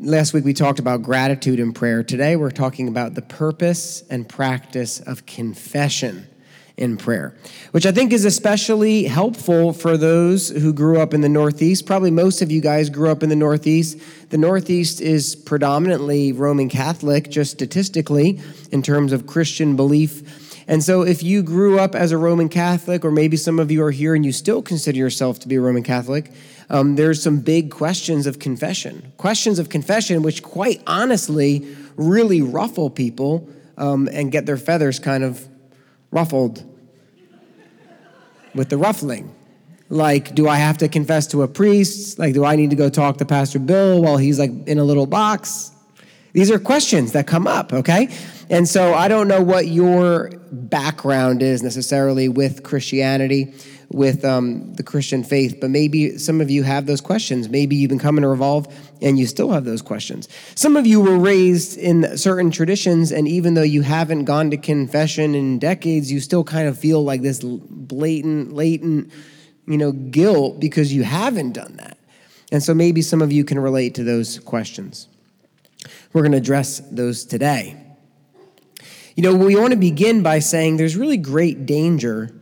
Last week we talked about gratitude and prayer. Today we're talking about the purpose and practice of confession in prayer, which I think is especially helpful for those who grew up in the Northeast. Probably most of you guys grew up in the Northeast. The Northeast is predominantly Roman Catholic, just statistically, in terms of Christian belief. And so, if you grew up as a Roman Catholic, or maybe some of you are here and you still consider yourself to be a Roman Catholic, um, there's some big questions of confession. Questions of confession, which quite honestly really ruffle people um, and get their feathers kind of ruffled with the ruffling. Like, do I have to confess to a priest? Like, do I need to go talk to Pastor Bill while he's like in a little box? These are questions that come up, okay? And so I don't know what your background is necessarily with Christianity, with um, the Christian faith, but maybe some of you have those questions. Maybe you've been coming to Revolve and you still have those questions. Some of you were raised in certain traditions, and even though you haven't gone to confession in decades, you still kind of feel like this blatant, latent, you know, guilt because you haven't done that. And so maybe some of you can relate to those questions. We're going to address those today. You know, we want to begin by saying there's really great danger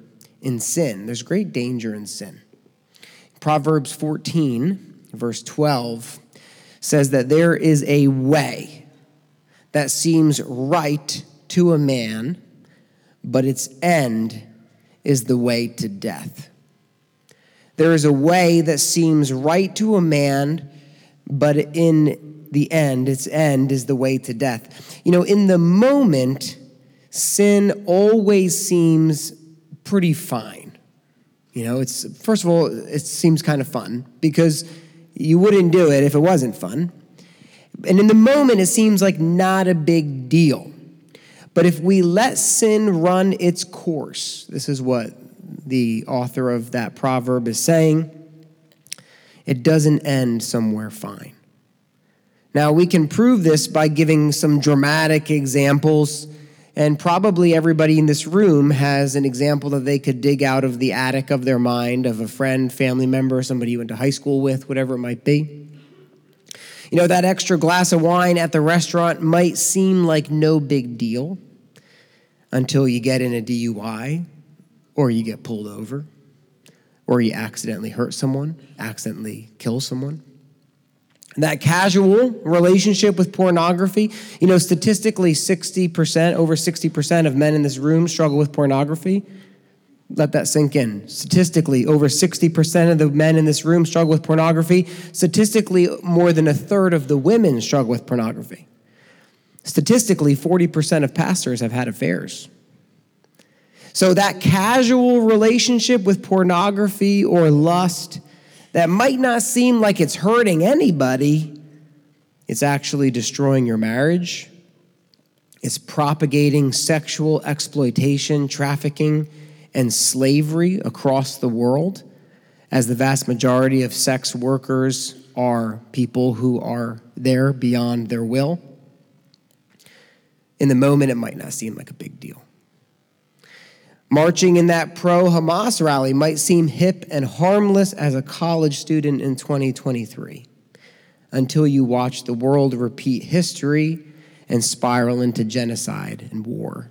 in sin. There's great danger in sin. Proverbs 14, verse 12, says that there is a way that seems right to a man, but its end is the way to death. There is a way that seems right to a man, but in the end, its end is the way to death. You know, in the moment, sin always seems pretty fine. You know, it's first of all, it seems kind of fun because you wouldn't do it if it wasn't fun. And in the moment, it seems like not a big deal. But if we let sin run its course, this is what the author of that proverb is saying, it doesn't end somewhere fine. Now, we can prove this by giving some dramatic examples and probably everybody in this room has an example that they could dig out of the attic of their mind of a friend, family member, somebody you went to high school with, whatever it might be. You know, that extra glass of wine at the restaurant might seem like no big deal until you get in a DUI or you get pulled over or you accidentally hurt someone, accidentally kill someone that casual relationship with pornography. You know, statistically, 60%, over 60% of men in this room struggle with pornography. Let that sink in. Statistically, over 60% of the men in this room struggle with pornography. Statistically, more than a third of the women struggle with pornography. Statistically, 40% of pastors have had affairs. So, that casual relationship with pornography or lust that might not seem like it's hurting anybody, it's actually destroying your marriage. It's propagating sexual exploitation, trafficking, and slavery across the world, as the vast majority of sex workers are people who are there beyond their will. In the moment, it might not seem like a big deal. Marching in that pro Hamas rally might seem hip and harmless as a college student in 2023 until you watch the world repeat history and spiral into genocide and war.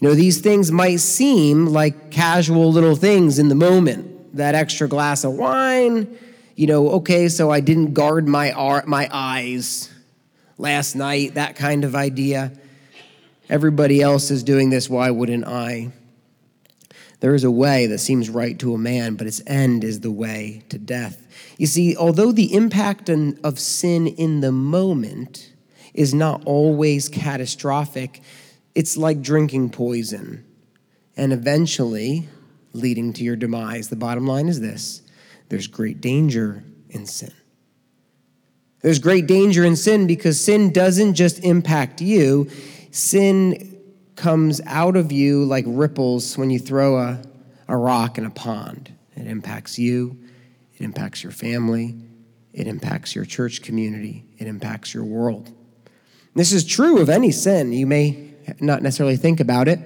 You know, these things might seem like casual little things in the moment. That extra glass of wine, you know, okay, so I didn't guard my, my eyes last night, that kind of idea. Everybody else is doing this, why wouldn't I? There is a way that seems right to a man, but its end is the way to death. You see, although the impact of sin in the moment is not always catastrophic, it's like drinking poison and eventually leading to your demise. The bottom line is this there's great danger in sin. There's great danger in sin because sin doesn't just impact you, Sin comes out of you like ripples when you throw a, a rock in a pond. It impacts you, it impacts your family, it impacts your church community, it impacts your world. This is true of any sin. You may not necessarily think about it,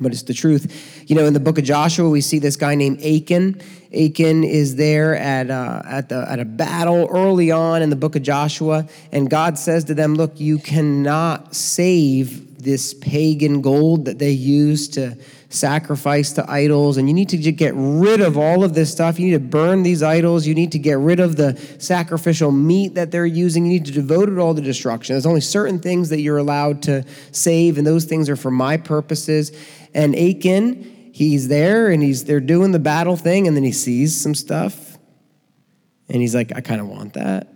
but it's the truth. You know, in the book of Joshua, we see this guy named Achan. Achan is there at, uh, at, the, at a battle early on in the book of Joshua, and God says to them, Look, you cannot save this pagan gold that they use to sacrifice to idols, and you need to get rid of all of this stuff. You need to burn these idols. You need to get rid of the sacrificial meat that they're using. You need to devote it all to destruction. There's only certain things that you're allowed to save, and those things are for my purposes. And Achan, he's there and he's they're doing the battle thing, and then he sees some stuff, and he's like, I kind of want that.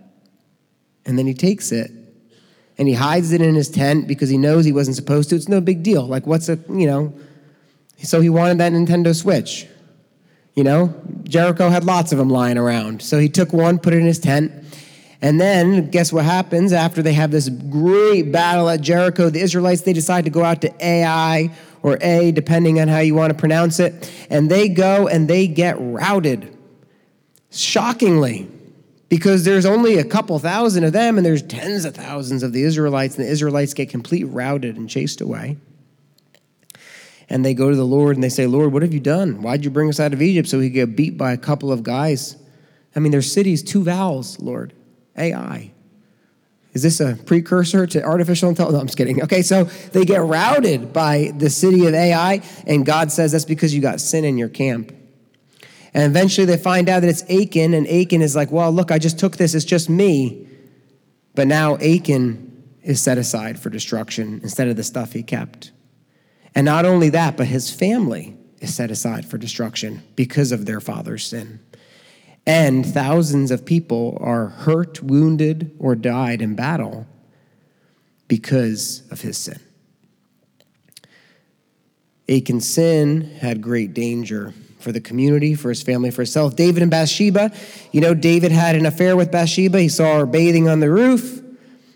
And then he takes it and he hides it in his tent because he knows he wasn't supposed to. It's no big deal. Like, what's a, you know, so he wanted that Nintendo Switch. You know, Jericho had lots of them lying around. So he took one, put it in his tent. And then guess what happens after they have this great battle at Jericho? The Israelites they decide to go out to Ai or A, depending on how you want to pronounce it, and they go and they get routed. Shockingly, because there's only a couple thousand of them and there's tens of thousands of the Israelites, and the Israelites get completely routed and chased away and they go to the Lord and they say, Lord, what have you done? Why'd you bring us out of Egypt so we get beat by a couple of guys? I mean, their cities, two vowels, Lord. AI. Is this a precursor to artificial intelligence? No, I'm just kidding. Okay, so they get routed by the city of Ai, and God says that's because you got sin in your camp. And eventually they find out that it's Achan, and Achan is like, well, look, I just took this, it's just me. But now Achan is set aside for destruction instead of the stuff he kept. And not only that, but his family is set aside for destruction because of their father's sin. And thousands of people are hurt, wounded, or died in battle because of his sin. Achan's sin had great danger for the community, for his family, for himself. David and Bathsheba, you know, David had an affair with Bathsheba. He saw her bathing on the roof,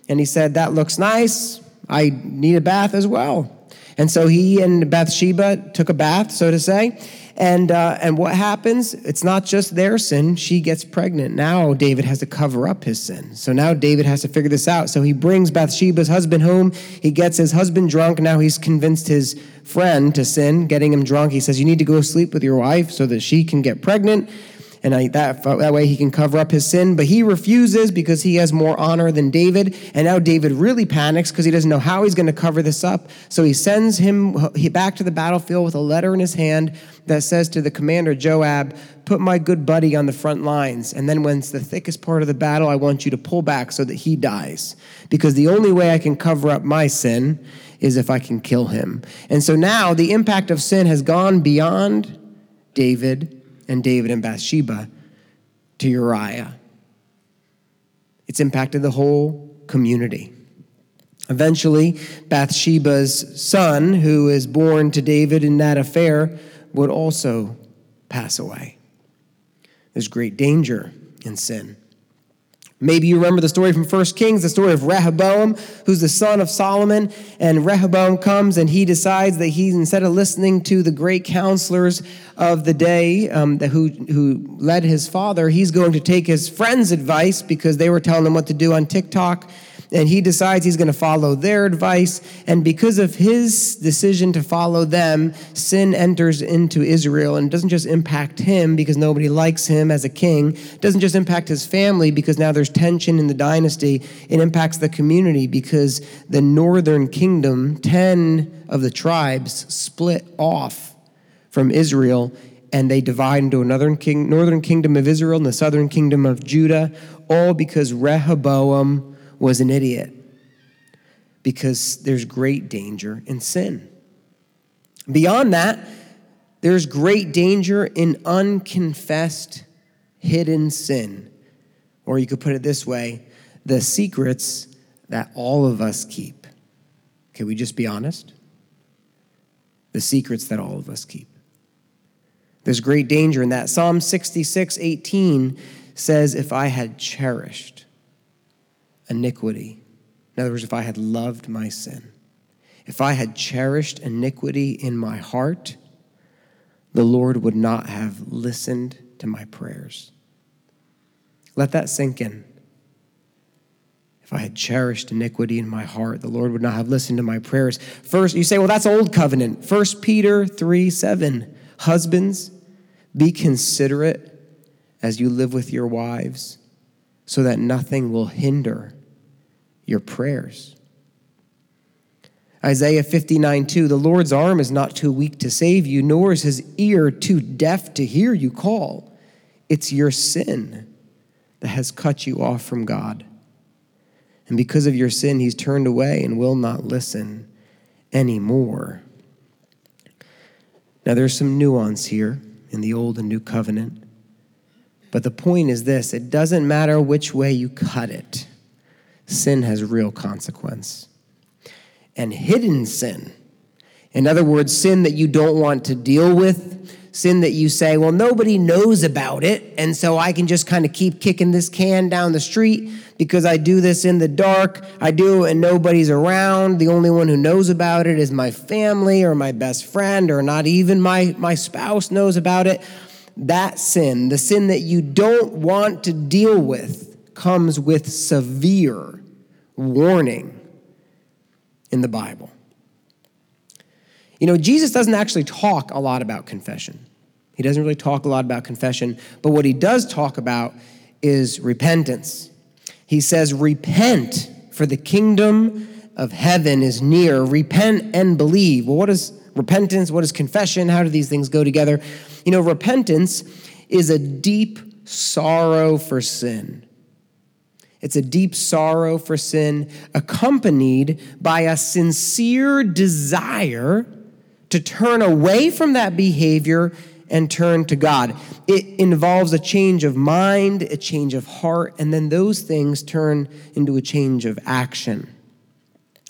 and he said, That looks nice. I need a bath as well. And so he and Bathsheba took a bath, so to say. And, uh, and what happens? It's not just their sin. She gets pregnant. Now David has to cover up his sin. So now David has to figure this out. So he brings Bathsheba's husband home. He gets his husband drunk. Now he's convinced his friend to sin, getting him drunk. He says, You need to go sleep with your wife so that she can get pregnant and I, that, that way he can cover up his sin. But he refuses because he has more honor than David. And now David really panics because he doesn't know how he's going to cover this up. So he sends him back to the battlefield with a letter in his hand that says to the commander, Joab, put my good buddy on the front lines. And then when it's the thickest part of the battle, I want you to pull back so that he dies. Because the only way I can cover up my sin is if I can kill him. And so now the impact of sin has gone beyond David and David and Bathsheba to Uriah. It's impacted the whole community. Eventually, Bathsheba's son, who is born to David in that affair, would also pass away. There's great danger in sin. Maybe you remember the story from 1 Kings, the story of Rehoboam, who's the son of Solomon. And Rehoboam comes and he decides that he, instead of listening to the great counselors of the day um, who, who led his father, he's going to take his friends' advice because they were telling him what to do on TikTok and he decides he's going to follow their advice. And because of his decision to follow them, sin enters into Israel and doesn't just impact him because nobody likes him as a king, it doesn't just impact his family because now there's tension in the dynasty. It impacts the community because the northern kingdom, 10 of the tribes, split off from Israel and they divide into another king, northern kingdom of Israel and the southern kingdom of Judah, all because Rehoboam was an idiot because there's great danger in sin. Beyond that, there's great danger in unconfessed, hidden sin. Or you could put it this way the secrets that all of us keep. Can we just be honest? The secrets that all of us keep. There's great danger in that. Psalm 66 18 says, If I had cherished iniquity. In other words, if I had loved my sin, if I had cherished iniquity in my heart, the Lord would not have listened to my prayers. Let that sink in. If I had cherished iniquity in my heart, the Lord would not have listened to my prayers. First, you say, well, that's old covenant. First Peter 3 7. Husbands, be considerate as you live with your wives, so that nothing will hinder your prayers. Isaiah 59 2 The Lord's arm is not too weak to save you, nor is his ear too deaf to hear you call. It's your sin that has cut you off from God. And because of your sin, he's turned away and will not listen anymore. Now, there's some nuance here in the Old and New Covenant. But the point is this it doesn't matter which way you cut it, sin has real consequence. And hidden sin, in other words, sin that you don't want to deal with, sin that you say, well, nobody knows about it, and so I can just kind of keep kicking this can down the street because I do this in the dark. I do and nobody's around. The only one who knows about it is my family or my best friend, or not even my, my spouse knows about it. That sin, the sin that you don't want to deal with, comes with severe warning in the Bible. You know, Jesus doesn't actually talk a lot about confession. He doesn't really talk a lot about confession, but what he does talk about is repentance. He says, Repent, for the kingdom of heaven is near. Repent and believe. Well, what is repentance? What is confession? How do these things go together? You know, repentance is a deep sorrow for sin. It's a deep sorrow for sin, accompanied by a sincere desire to turn away from that behavior and turn to God. It involves a change of mind, a change of heart, and then those things turn into a change of action.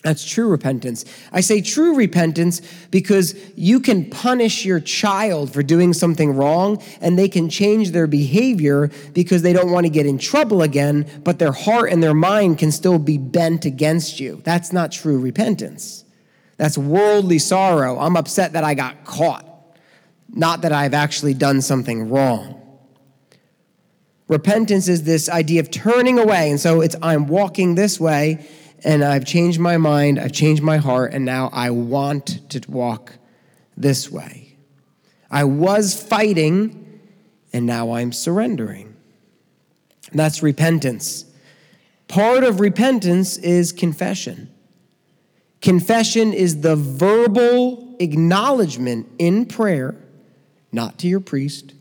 That's true repentance. I say true repentance because you can punish your child for doing something wrong and they can change their behavior because they don't want to get in trouble again, but their heart and their mind can still be bent against you. That's not true repentance. That's worldly sorrow. I'm upset that I got caught not that I've actually done something wrong. Repentance is this idea of turning away. And so it's I'm walking this way and I've changed my mind, I've changed my heart, and now I want to walk this way. I was fighting and now I'm surrendering. That's repentance. Part of repentance is confession. Confession is the verbal acknowledgement in prayer not to your priest.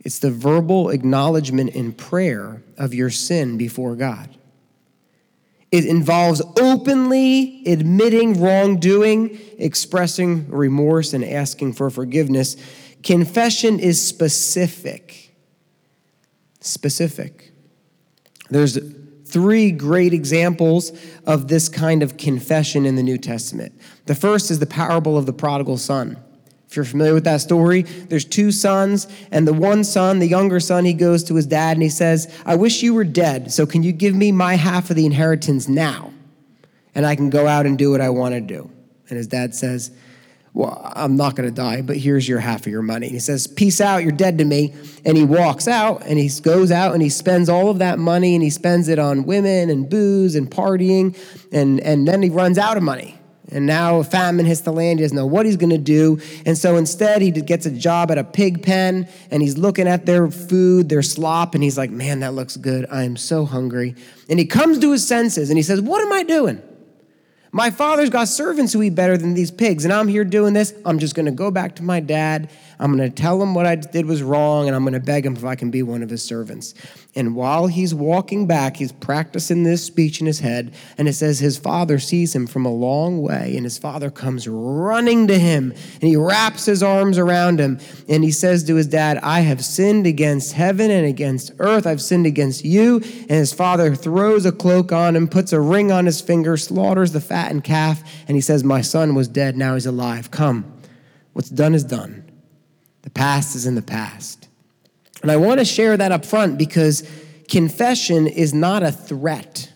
It's the verbal acknowledgement in prayer of your sin before God. It involves openly admitting wrongdoing, expressing remorse, and asking for forgiveness. Confession is specific. Specific. There's three great examples of this kind of confession in the New Testament. The first is the parable of the prodigal son. If you're familiar with that story, there's two sons, and the one son, the younger son, he goes to his dad and he says, I wish you were dead, so can you give me my half of the inheritance now? And I can go out and do what I want to do. And his dad says, Well, I'm not going to die, but here's your half of your money. And he says, Peace out, you're dead to me. And he walks out and he goes out and he spends all of that money and he spends it on women and booze and partying. And, and then he runs out of money. And now famine hits the land. He doesn't know what he's going to do. And so instead, he gets a job at a pig pen and he's looking at their food, their slop, and he's like, man, that looks good. I am so hungry. And he comes to his senses and he says, What am I doing? My father's got servants who eat better than these pigs, and I'm here doing this. I'm just going to go back to my dad. I'm going to tell him what I did was wrong, and I'm going to beg him if I can be one of his servants. And while he's walking back, he's practicing this speech in his head, and it says his father sees him from a long way, and his father comes running to him, and he wraps his arms around him, and he says to his dad, I have sinned against heaven and against earth. I've sinned against you. And his father throws a cloak on him, puts a ring on his finger, slaughters the fattened calf, and he says, My son was dead, now he's alive. Come. What's done is done. The past is in the past. And I want to share that up front because confession is not a threat.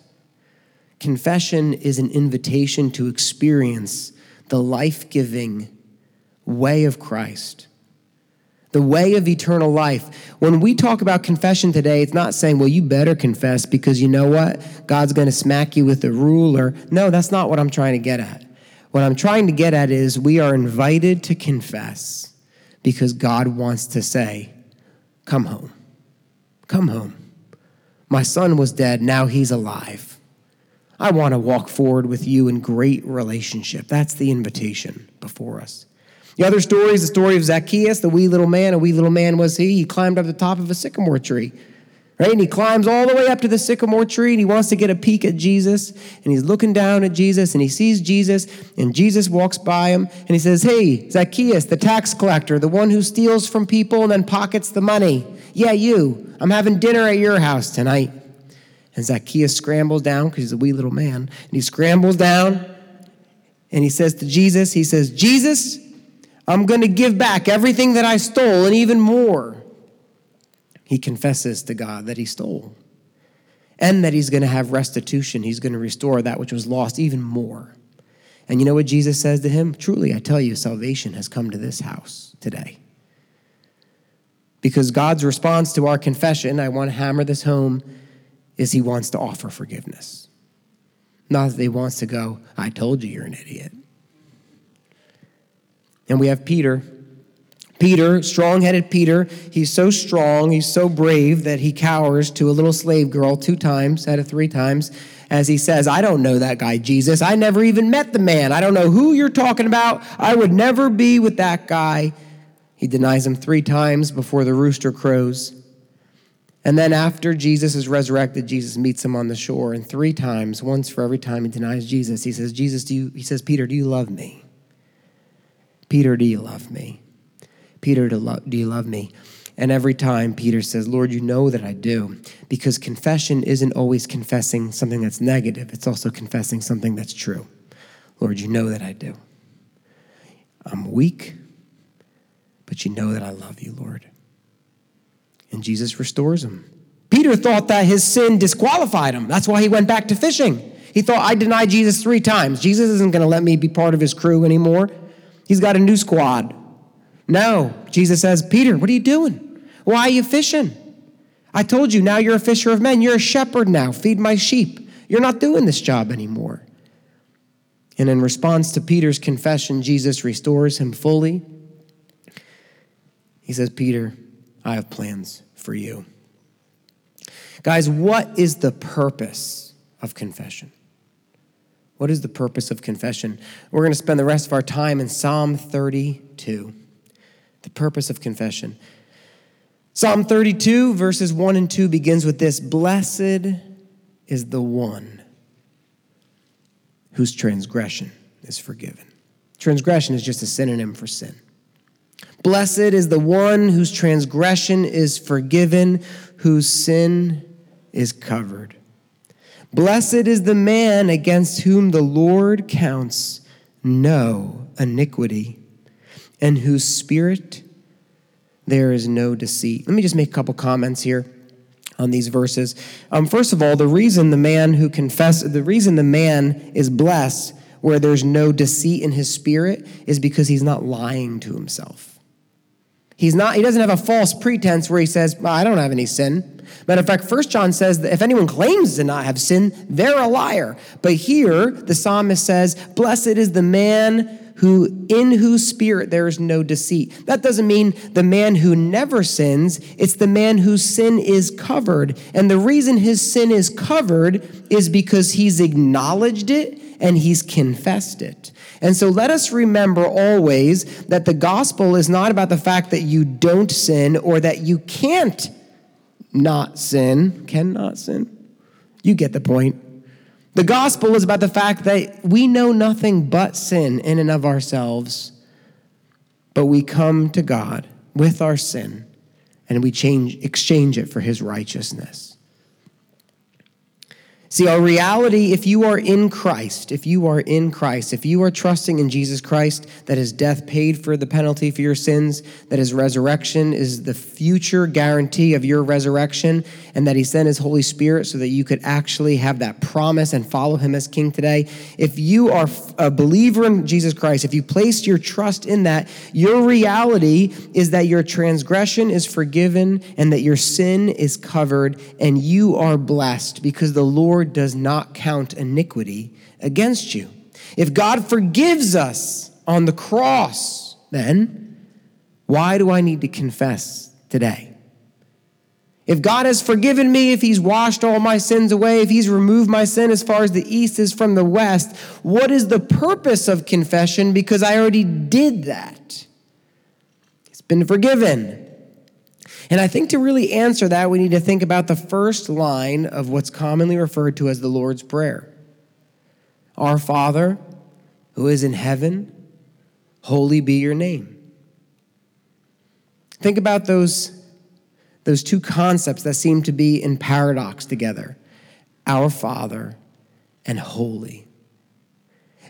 Confession is an invitation to experience the life giving way of Christ, the way of eternal life. When we talk about confession today, it's not saying, well, you better confess because you know what? God's going to smack you with a ruler. No, that's not what I'm trying to get at. What I'm trying to get at is we are invited to confess because God wants to say, come home. Come home. My son was dead, now he's alive. I want to walk forward with you in great relationship. That's the invitation before us. The other story is the story of Zacchaeus, the wee little man. A wee little man was he. He climbed up the top of a sycamore tree. Right? And he climbs all the way up to the sycamore tree and he wants to get a peek at Jesus. And he's looking down at Jesus and he sees Jesus and Jesus walks by him and he says, Hey, Zacchaeus, the tax collector, the one who steals from people and then pockets the money. Yeah, you. I'm having dinner at your house tonight. And Zacchaeus scrambles down because he's a wee little man. And he scrambles down and he says to Jesus, He says, Jesus, I'm going to give back everything that I stole and even more. He confesses to God that he stole and that he's going to have restitution. He's going to restore that which was lost even more. And you know what Jesus says to him? Truly, I tell you, salvation has come to this house today. Because God's response to our confession, I want to hammer this home, is he wants to offer forgiveness. Not that he wants to go, I told you you're an idiot. And we have Peter. Peter, strong headed Peter, he's so strong, he's so brave that he cowers to a little slave girl two times out of three times as he says, I don't know that guy, Jesus. I never even met the man. I don't know who you're talking about. I would never be with that guy. He denies him three times before the rooster crows. And then after Jesus is resurrected, Jesus meets him on the shore, and three times, once for every time he denies Jesus, he says, Jesus, do you, he says, Peter, do you love me? Peter, do you love me? Peter, do you love me? And every time Peter says, Lord, you know that I do. Because confession isn't always confessing something that's negative, it's also confessing something that's true. Lord, you know that I do. I'm weak, but you know that I love you, Lord. And Jesus restores him. Peter thought that his sin disqualified him. That's why he went back to fishing. He thought, I denied Jesus three times. Jesus isn't going to let me be part of his crew anymore. He's got a new squad. No, Jesus says, Peter, what are you doing? Why are you fishing? I told you, now you're a fisher of men. You're a shepherd now. Feed my sheep. You're not doing this job anymore. And in response to Peter's confession, Jesus restores him fully. He says, Peter, I have plans for you. Guys, what is the purpose of confession? What is the purpose of confession? We're going to spend the rest of our time in Psalm 32. The purpose of confession. Psalm 32, verses 1 and 2 begins with this Blessed is the one whose transgression is forgiven. Transgression is just a synonym for sin. Blessed is the one whose transgression is forgiven, whose sin is covered. Blessed is the man against whom the Lord counts no iniquity, and whose spirit there is no deceit. Let me just make a couple comments here on these verses. Um, first of all, the reason the man who confesses, the reason the man is blessed where there's no deceit in his spirit is because he's not lying to himself. He's not, he doesn't have a false pretense where he says, well, I don't have any sin. Matter of fact, First John says that if anyone claims to not have sin, they're a liar. But here, the psalmist says, Blessed is the man who in whose spirit there is no deceit. That doesn't mean the man who never sins, it's the man whose sin is covered. And the reason his sin is covered is because he's acknowledged it and he's confessed it. And so let us remember always that the gospel is not about the fact that you don't sin or that you can't not sin, cannot sin. You get the point. The gospel is about the fact that we know nothing but sin in and of ourselves, but we come to God with our sin and we change, exchange it for his righteousness. See, our reality, if you are in Christ, if you are in Christ, if you are trusting in Jesus Christ, that his death paid for the penalty for your sins, that his resurrection is the future guarantee of your resurrection, and that he sent his Holy Spirit so that you could actually have that promise and follow him as king today. If you are a believer in Jesus Christ, if you placed your trust in that, your reality is that your transgression is forgiven and that your sin is covered, and you are blessed because the Lord Lord does not count iniquity against you. If God forgives us on the cross, then why do I need to confess today? If God has forgiven me, if He's washed all my sins away, if He's removed my sin as far as the east is from the west, what is the purpose of confession? Because I already did that. It's been forgiven. And I think to really answer that, we need to think about the first line of what's commonly referred to as the Lord's Prayer Our Father, who is in heaven, holy be your name. Think about those, those two concepts that seem to be in paradox together Our Father and holy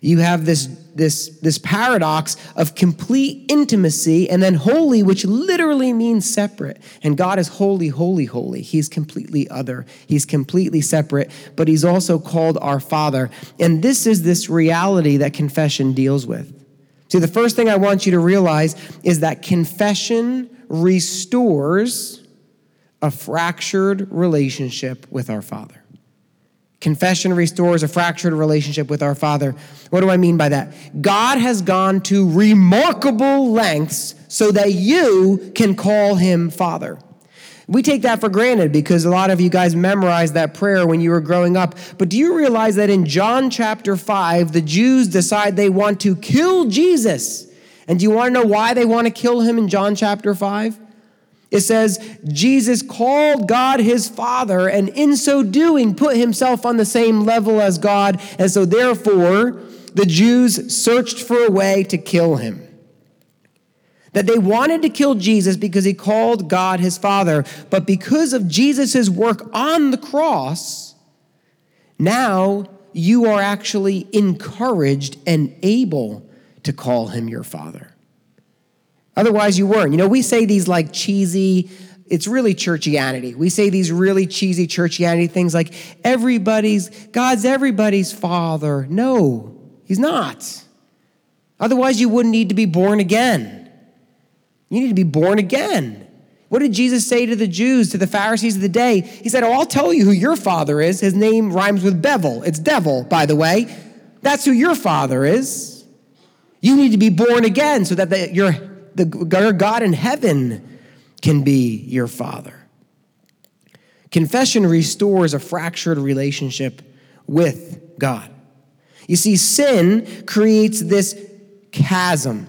you have this, this, this paradox of complete intimacy and then holy, which literally means separate. And God is holy, holy, holy. He's completely other, He's completely separate, but He's also called our Father. And this is this reality that confession deals with. See, the first thing I want you to realize is that confession restores a fractured relationship with our Father. Confession restores a fractured relationship with our Father. What do I mean by that? God has gone to remarkable lengths so that you can call him Father. We take that for granted because a lot of you guys memorized that prayer when you were growing up. But do you realize that in John chapter 5, the Jews decide they want to kill Jesus? And do you want to know why they want to kill him in John chapter 5? It says, Jesus called God his Father, and in so doing, put himself on the same level as God. And so, therefore, the Jews searched for a way to kill him. That they wanted to kill Jesus because he called God his Father. But because of Jesus' work on the cross, now you are actually encouraged and able to call him your Father. Otherwise, you weren't. You know, we say these like cheesy, it's really churchianity. We say these really cheesy churchianity things like everybody's, God's everybody's father. No, he's not. Otherwise, you wouldn't need to be born again. You need to be born again. What did Jesus say to the Jews, to the Pharisees of the day? He said, Oh, I'll tell you who your father is. His name rhymes with Bevel. It's devil, by the way. That's who your father is. You need to be born again so that the, your the God in heaven can be your father. Confession restores a fractured relationship with God. You see, sin creates this chasm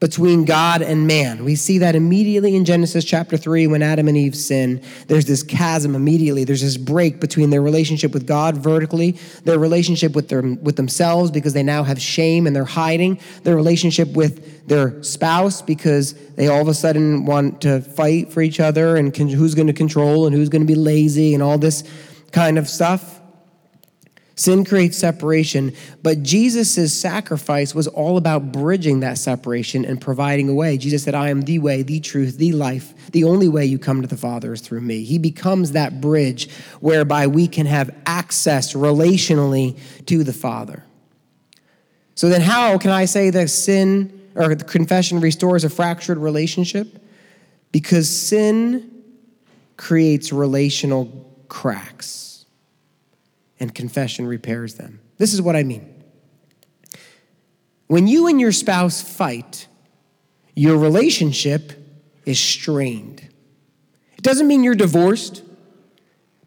between God and man. We see that immediately in Genesis chapter 3 when Adam and Eve sin. There's this chasm immediately. There's this break between their relationship with God vertically, their relationship with, their, with themselves because they now have shame and they're hiding, their relationship with their spouse because they all of a sudden want to fight for each other and can, who's going to control and who's going to be lazy and all this kind of stuff. Sin creates separation, but Jesus' sacrifice was all about bridging that separation and providing a way. Jesus said, I am the way, the truth, the life. The only way you come to the Father is through me. He becomes that bridge whereby we can have access relationally to the Father. So then, how can I say that sin or confession restores a fractured relationship? Because sin creates relational cracks and confession repairs them. This is what I mean. When you and your spouse fight, your relationship is strained. It doesn't mean you're divorced,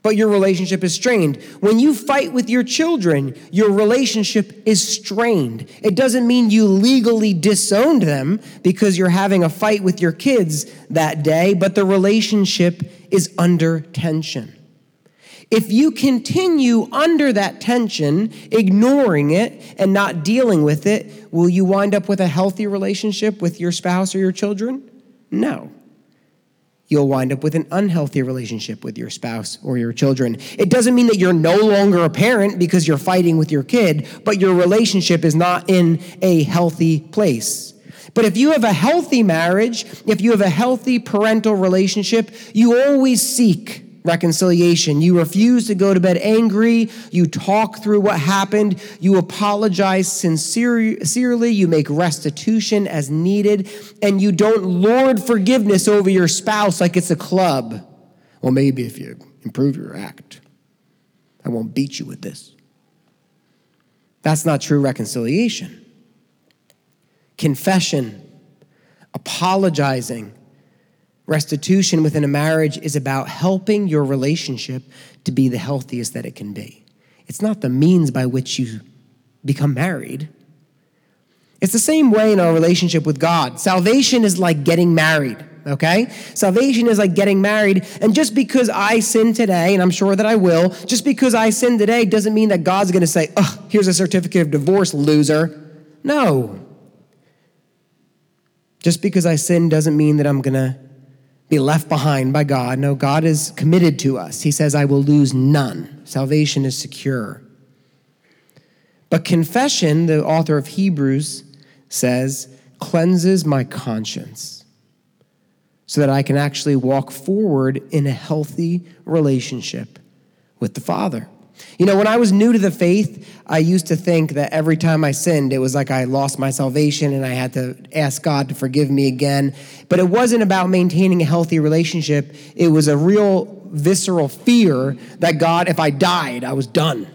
but your relationship is strained. When you fight with your children, your relationship is strained. It doesn't mean you legally disowned them because you're having a fight with your kids that day, but the relationship is under tension. If you continue under that tension, ignoring it and not dealing with it, will you wind up with a healthy relationship with your spouse or your children? No. you'll wind up with an unhealthy relationship with your spouse or your children. It doesn't mean that you're no longer a parent because you're fighting with your kid, but your relationship is not in a healthy place. But if you have a healthy marriage, if you have a healthy parental relationship, you always seek reconciliation. You refuse to go to bed angry. You talk through what happened. You apologize sincerely. You make restitution as needed. And you don't lord forgiveness over your spouse like it's a club. Well, maybe if you improve your act, I won't beat you with this. That's not true reconciliation. Confession, apologizing, Restitution within a marriage is about helping your relationship to be the healthiest that it can be. It's not the means by which you become married. It's the same way in our relationship with God. Salvation is like getting married, okay? Salvation is like getting married. And just because I sin today, and I'm sure that I will, just because I sin today doesn't mean that God's gonna say, oh, here's a certificate of divorce, loser. No. Just because I sin doesn't mean that I'm gonna be left behind by God. No, God is committed to us. He says, I will lose none. Salvation is secure. But confession, the author of Hebrews says, cleanses my conscience so that I can actually walk forward in a healthy relationship with the Father. You know, when I was new to the faith, I used to think that every time I sinned, it was like I lost my salvation and I had to ask God to forgive me again. But it wasn't about maintaining a healthy relationship, it was a real visceral fear that God, if I died, I was done.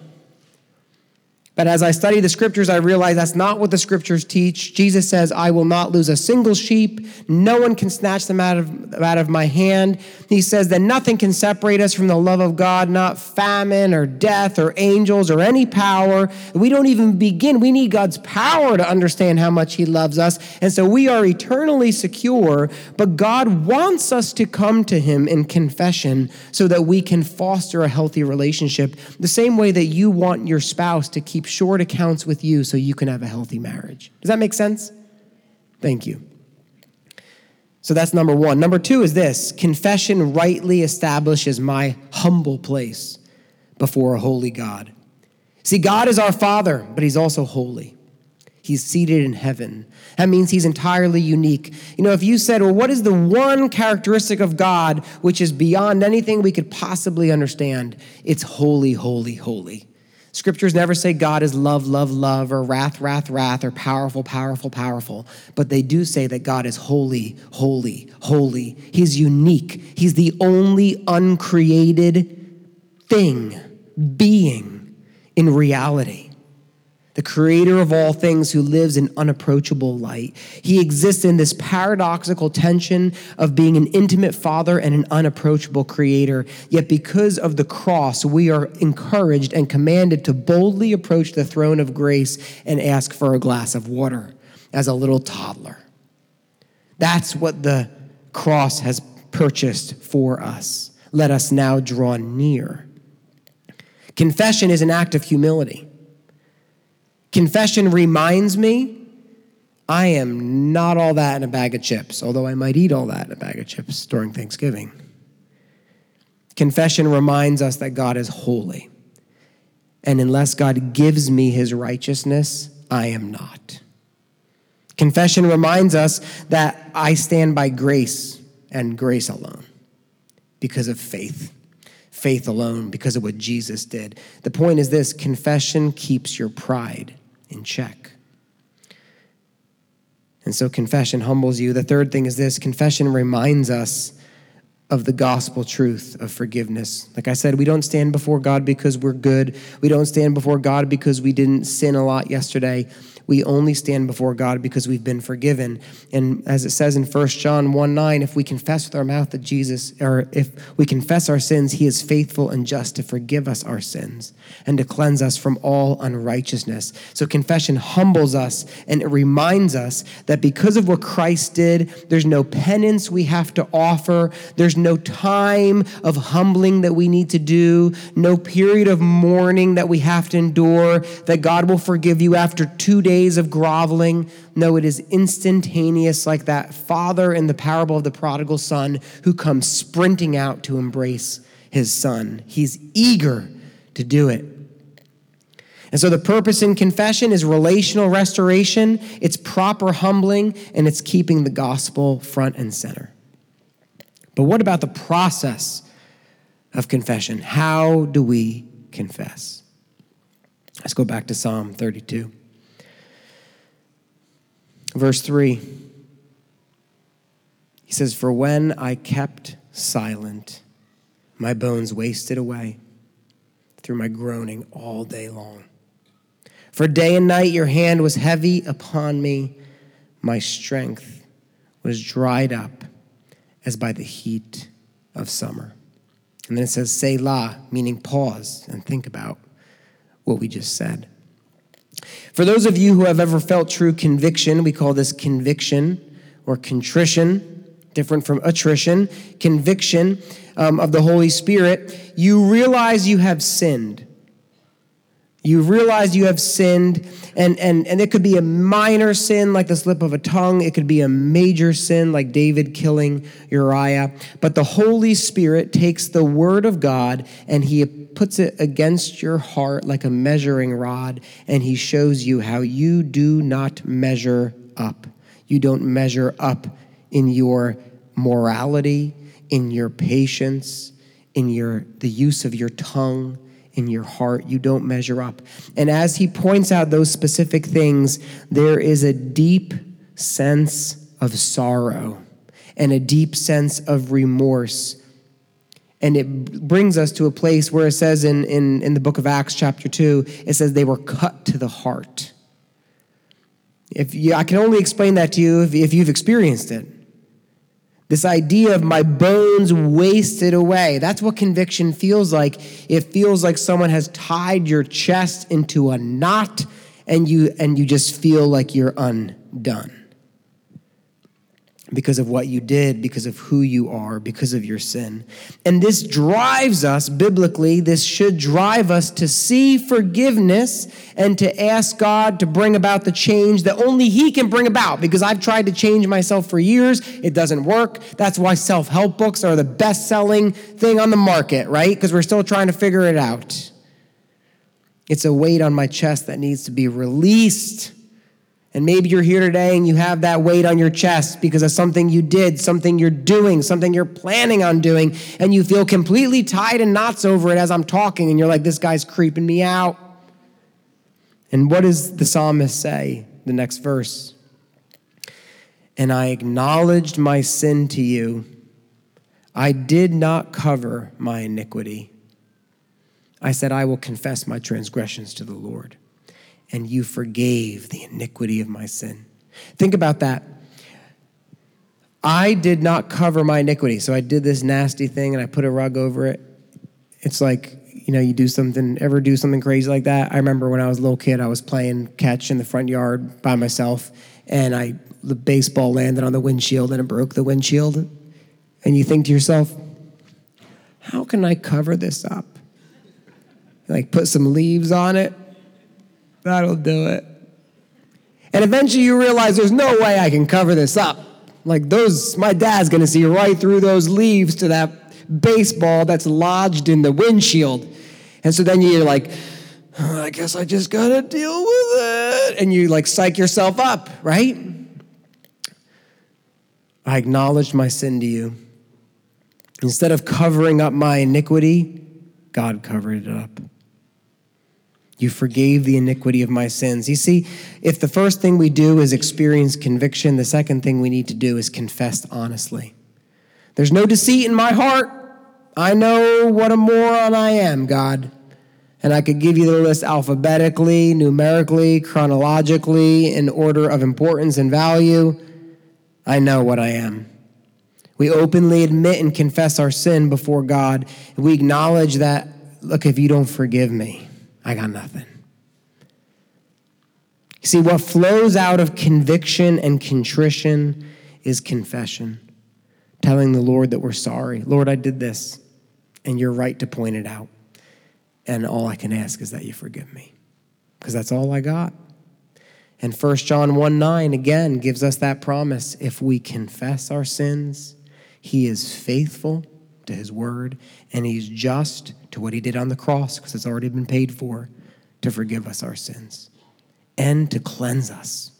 But as I study the scriptures, I realize that's not what the scriptures teach. Jesus says, I will not lose a single sheep. No one can snatch them out of, out of my hand. He says that nothing can separate us from the love of God, not famine or death or angels or any power. We don't even begin. We need God's power to understand how much He loves us. And so we are eternally secure, but God wants us to come to Him in confession so that we can foster a healthy relationship, the same way that you want your spouse to keep short accounts with you so you can have a healthy marriage. Does that make sense? Thank you. So that's number one. Number two is this confession rightly establishes my humble place before a holy God. See, God is our Father, but He's also holy. He's seated in heaven. That means he's entirely unique. You know, if you said, well, what is the one characteristic of God which is beyond anything we could possibly understand? It's holy, holy, holy. Scriptures never say God is love, love, love, or wrath, wrath, wrath, or powerful, powerful, powerful. But they do say that God is holy, holy, holy. He's unique. He's the only uncreated thing, being in reality the creator of all things who lives in unapproachable light. He exists in this paradoxical tension of being an intimate father and an unapproachable creator. Yet, because of the cross, we are encouraged and commanded to boldly approach the throne of grace and ask for a glass of water as a little toddler. That's what the cross has purchased for us. Let us now draw near. Confession is an act of humility. Confession reminds me I am not all that in a bag of chips, although I might eat all that in a bag of chips during Thanksgiving. Confession reminds us that God is holy. And unless God gives me his righteousness, I am not. Confession reminds us that I stand by grace and grace alone because of faith. Faith alone because of what Jesus did. The point is this confession keeps your pride in check. And so confession humbles you. The third thing is this confession reminds us of the gospel truth of forgiveness. Like I said, we don't stand before God because we're good. We don't stand before God because we didn't sin a lot yesterday we only stand before God because we've been forgiven. And as it says in 1 John 1 9, if we confess with our mouth that Jesus, or if we confess our sins, he is faithful and just to forgive us our sins and to cleanse us from all unrighteousness. So confession humbles us and it reminds us that because of what Christ did, there's no penance we have to offer, there's no time of humbling that we need to do, no period of mourning that we have to endure, that God will forgive you after two days days of groveling. No, it is instantaneous, like that father in the parable of the prodigal son who comes sprinting out to embrace his son. He's eager to do it. And so the purpose in confession is relational restoration, it's proper humbling, and it's keeping the gospel front and center. But what about the process of confession? How do we confess? Let's go back to Psalm 32. Verse 3. He says, For when I kept silent, my bones wasted away through my groaning all day long. For day and night your hand was heavy upon me. My strength was dried up as by the heat of summer. And then it says, Selah, meaning pause and think about what we just said. For those of you who have ever felt true conviction, we call this conviction or contrition, different from attrition, conviction um, of the Holy Spirit, you realize you have sinned. You realize you have sinned, and, and, and it could be a minor sin like the slip of a tongue. It could be a major sin like David killing Uriah. But the Holy Spirit takes the word of God and he puts it against your heart like a measuring rod, and he shows you how you do not measure up. You don't measure up in your morality, in your patience, in your the use of your tongue in your heart. You don't measure up. And as he points out those specific things, there is a deep sense of sorrow and a deep sense of remorse. And it brings us to a place where it says in, in, in the book of Acts, chapter 2, it says they were cut to the heart. If you, I can only explain that to you if, if you've experienced it. This idea of my bones wasted away. That's what conviction feels like. It feels like someone has tied your chest into a knot and you and you just feel like you're undone because of what you did, because of who you are, because of your sin. And this drives us, biblically, this should drive us to see forgiveness and to ask God to bring about the change that only He can bring about. Because I've tried to change myself for years, it doesn't work. That's why self help books are the best selling thing on the market, right? Because we're still trying to figure it out. It's a weight on my chest that needs to be released and maybe you're here today and you have that weight on your chest because of something you did, something you're doing, something you're planning on doing, and you feel completely tied in knots over it as I'm talking, and you're like, this guy's creeping me out. And what does the psalmist say? The next verse. And I acknowledged my sin to you. I did not cover my iniquity. I said, I will confess my transgressions to the Lord and you forgave the iniquity of my sin. Think about that. I did not cover my iniquity. So I did this nasty thing and I put a rug over it. It's like, you know, you do something, ever do something crazy like that? I remember when I was a little kid, I was playing catch in the front yard by myself and I the baseball landed on the windshield and it broke the windshield. And you think to yourself, how can I cover this up? Like put some leaves on it That'll do it. And eventually you realize there's no way I can cover this up. Like those, my dad's gonna see right through those leaves to that baseball that's lodged in the windshield. And so then you're like, oh, I guess I just gotta deal with it. And you like psych yourself up, right? I acknowledged my sin to you. Instead of covering up my iniquity, God covered it up. You forgave the iniquity of my sins. You see, if the first thing we do is experience conviction, the second thing we need to do is confess honestly. There's no deceit in my heart. I know what a moron I am, God. And I could give you the list alphabetically, numerically, chronologically, in order of importance and value. I know what I am. We openly admit and confess our sin before God. We acknowledge that, look, if you don't forgive me, I got nothing. See, what flows out of conviction and contrition is confession, telling the Lord that we're sorry. Lord, I did this, and you're right to point it out. And all I can ask is that you forgive me, because that's all I got. And 1 John 1 9 again gives us that promise. If we confess our sins, he is faithful to his word and he's just to what he did on the cross because it's already been paid for to forgive us our sins and to cleanse us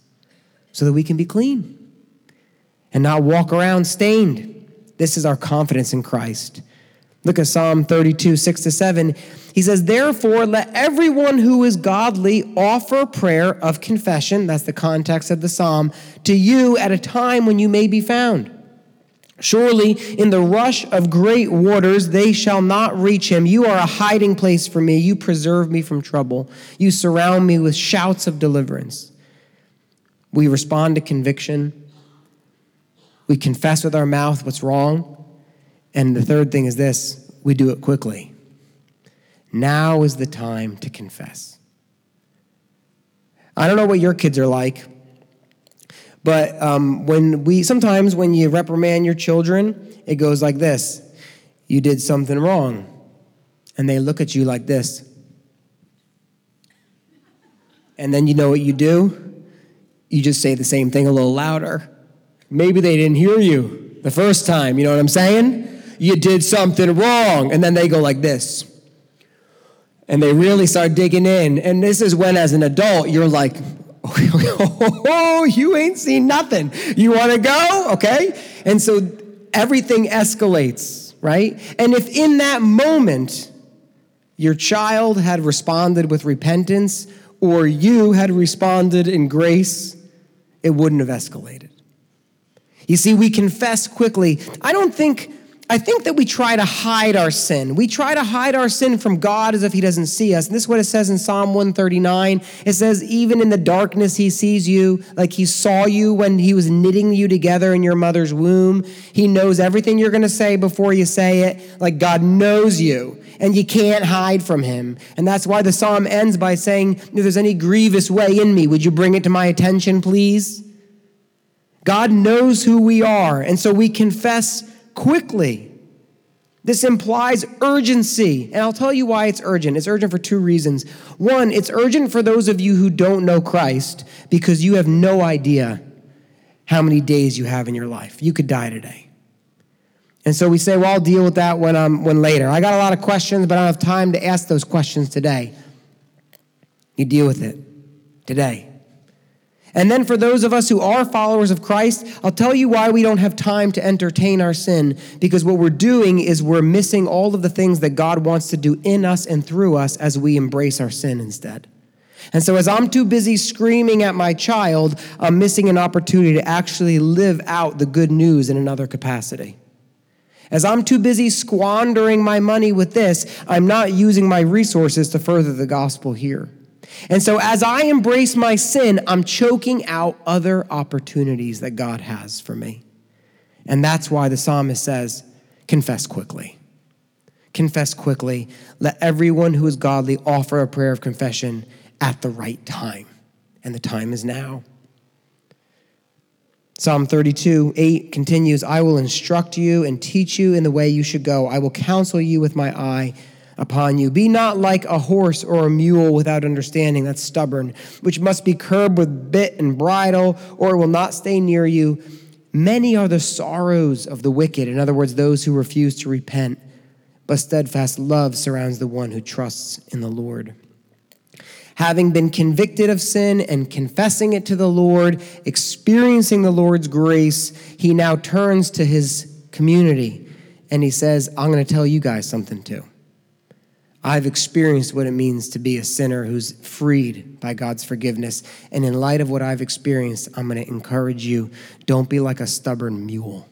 so that we can be clean and not walk around stained. This is our confidence in Christ. Look at Psalm 32, 6 to 7. He says, Therefore, let everyone who is godly offer prayer of confession, that's the context of the psalm, to you at a time when you may be found. Surely in the rush of great waters they shall not reach him. You are a hiding place for me. You preserve me from trouble. You surround me with shouts of deliverance. We respond to conviction. We confess with our mouth what's wrong. And the third thing is this we do it quickly. Now is the time to confess. I don't know what your kids are like, but um, when we sometimes when you reprimand your children, it goes like this: you did something wrong, and they look at you like this, and then you know what you do? You just say the same thing a little louder. Maybe they didn't hear you the first time. You know what I'm saying? You did something wrong, and then they go like this and they really start digging in. And this is when, as an adult, you're like, oh, you ain't seen nothing. You want to go? Okay. And so everything escalates, right? And if in that moment your child had responded with repentance or you had responded in grace, it wouldn't have escalated. You see, we confess quickly. I don't think I think that we try to hide our sin. We try to hide our sin from God as if He doesn't see us. And this is what it says in Psalm 139. It says, Even in the darkness, He sees you, like He saw you when He was knitting you together in your mother's womb. He knows everything you're going to say before you say it. Like God knows you, and you can't hide from Him. And that's why the psalm ends by saying, If there's any grievous way in me, would you bring it to my attention, please? God knows who we are, and so we confess quickly. This implies urgency. And I'll tell you why it's urgent. It's urgent for two reasons. One, it's urgent for those of you who don't know Christ because you have no idea how many days you have in your life. You could die today. And so we say, well, I'll deal with that when, um, when later. I got a lot of questions, but I don't have time to ask those questions today. You deal with it today. And then for those of us who are followers of Christ, I'll tell you why we don't have time to entertain our sin. Because what we're doing is we're missing all of the things that God wants to do in us and through us as we embrace our sin instead. And so, as I'm too busy screaming at my child, I'm missing an opportunity to actually live out the good news in another capacity. As I'm too busy squandering my money with this, I'm not using my resources to further the gospel here. And so, as I embrace my sin, I'm choking out other opportunities that God has for me. And that's why the psalmist says, confess quickly. Confess quickly. Let everyone who is godly offer a prayer of confession at the right time. And the time is now. Psalm 32, 8 continues I will instruct you and teach you in the way you should go. I will counsel you with my eye upon you. Be not like a horse or a mule without understanding, that's stubborn, which must be curbed with bit and bridle, or it will not stay near you. Many are the sorrows of the wicked, in other words, those who refuse to repent, but steadfast love surrounds the one who trusts in the Lord. Having been convicted of sin and confessing it to the Lord, experiencing the Lord's grace, he now turns to his community and he says, I'm going to tell you guys something too. I've experienced what it means to be a sinner who's freed by God's forgiveness. And in light of what I've experienced, I'm going to encourage you don't be like a stubborn mule.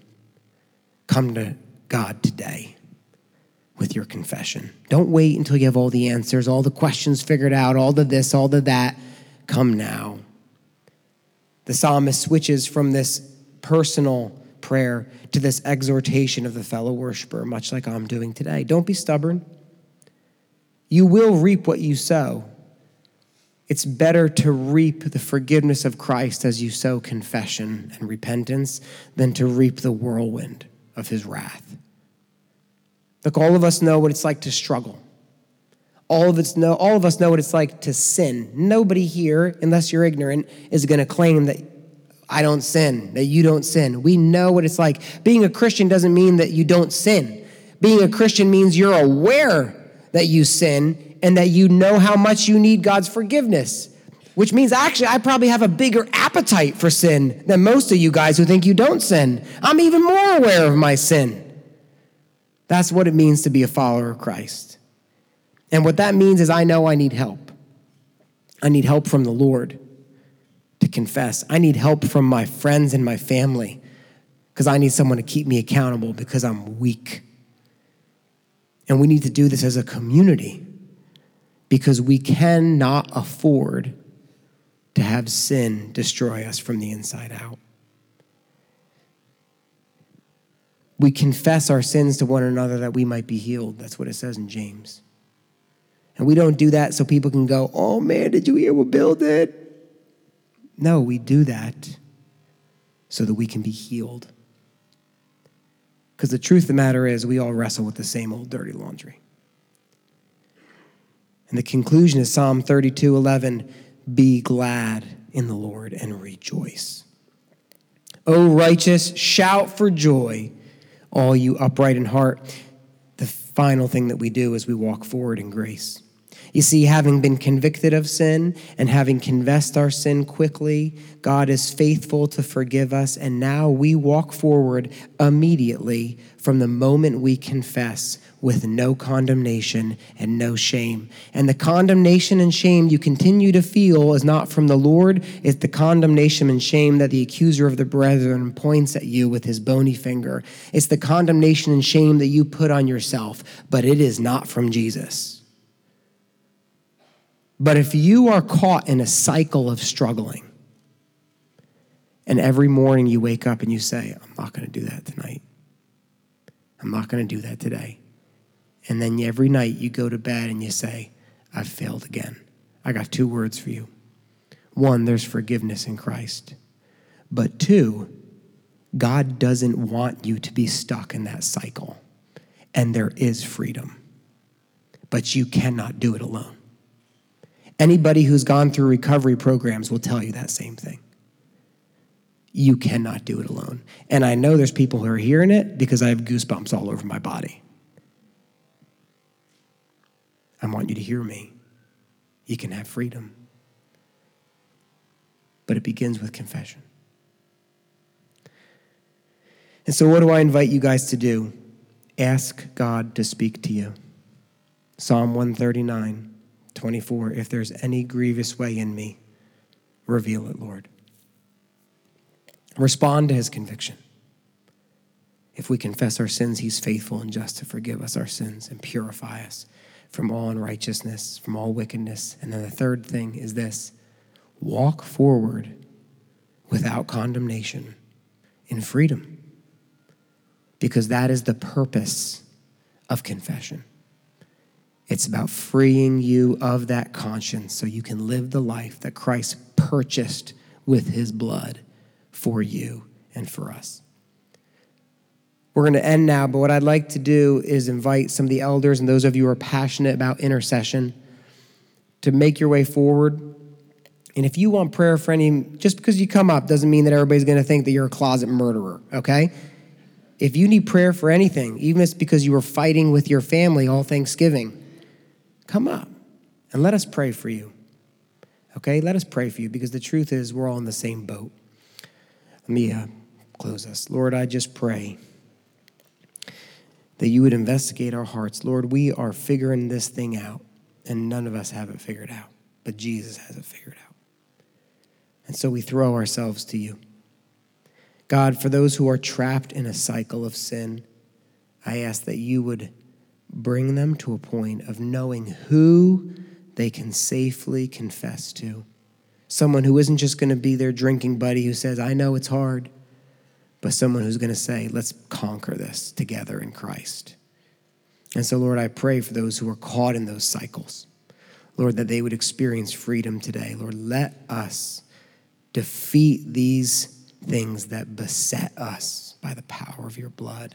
Come to God today with your confession. Don't wait until you have all the answers, all the questions figured out, all the this, all the that. Come now. The psalmist switches from this personal prayer to this exhortation of the fellow worshiper, much like I'm doing today. Don't be stubborn. You will reap what you sow. It's better to reap the forgiveness of Christ as you sow confession and repentance than to reap the whirlwind of his wrath. Look, all of us know what it's like to struggle. All of, us know, all of us know what it's like to sin. Nobody here, unless you're ignorant, is going to claim that I don't sin, that you don't sin. We know what it's like. Being a Christian doesn't mean that you don't sin. Being a Christian means you're aware that you sin and that you know how much you need God's forgiveness, which means actually I probably have a bigger appetite for sin than most of you guys who think you don't sin. I'm even more aware of my sin. That's what it means to be a follower of Christ. And what that means is I know I need help. I need help from the Lord to confess. I need help from my friends and my family because I need someone to keep me accountable because I'm weak. And we need to do this as a community because we cannot afford to have sin destroy us from the inside out. We confess our sins to one another that we might be healed. That's what it says in James. And we don't do that so people can go, oh man, did you hear what Bill did? No, we do that so that we can be healed. Because the truth of the matter is, we all wrestle with the same old dirty laundry. And the conclusion is Psalm 32 11 Be glad in the Lord and rejoice. O righteous, shout for joy, all you upright in heart. The final thing that we do is we walk forward in grace. You see, having been convicted of sin and having confessed our sin quickly, God is faithful to forgive us. And now we walk forward immediately from the moment we confess with no condemnation and no shame. And the condemnation and shame you continue to feel is not from the Lord, it's the condemnation and shame that the accuser of the brethren points at you with his bony finger. It's the condemnation and shame that you put on yourself, but it is not from Jesus. But if you are caught in a cycle of struggling, and every morning you wake up and you say, I'm not going to do that tonight. I'm not going to do that today. And then every night you go to bed and you say, I've failed again. I got two words for you. One, there's forgiveness in Christ. But two, God doesn't want you to be stuck in that cycle. And there is freedom. But you cannot do it alone. Anybody who's gone through recovery programs will tell you that same thing. You cannot do it alone. And I know there's people who are hearing it because I have goosebumps all over my body. I want you to hear me. You can have freedom. But it begins with confession. And so, what do I invite you guys to do? Ask God to speak to you. Psalm 139. 24 If there's any grievous way in me, reveal it, Lord. Respond to his conviction. If we confess our sins, he's faithful and just to forgive us our sins and purify us from all unrighteousness, from all wickedness. And then the third thing is this walk forward without condemnation in freedom, because that is the purpose of confession. It's about freeing you of that conscience so you can live the life that Christ purchased with his blood for you and for us. We're going to end now, but what I'd like to do is invite some of the elders and those of you who are passionate about intercession to make your way forward. And if you want prayer for any, just because you come up doesn't mean that everybody's going to think that you're a closet murderer, okay? If you need prayer for anything, even if it's because you were fighting with your family all Thanksgiving, come up and let us pray for you. Okay? Let us pray for you because the truth is we're all in the same boat. Let me uh, close us. Lord, I just pray that you would investigate our hearts. Lord, we are figuring this thing out, and none of us have it figured out, but Jesus has it figured out. And so we throw ourselves to you. God, for those who are trapped in a cycle of sin, I ask that you would bring them to a point of knowing who they can safely confess to. Someone who isn't just going to be their drinking buddy who says, I know it's hard, but someone who's going to say, let's conquer this together in Christ. And so, Lord, I pray for those who are caught in those cycles. Lord, that they would experience freedom today. Lord, let us defeat these things that beset us by the power of your blood.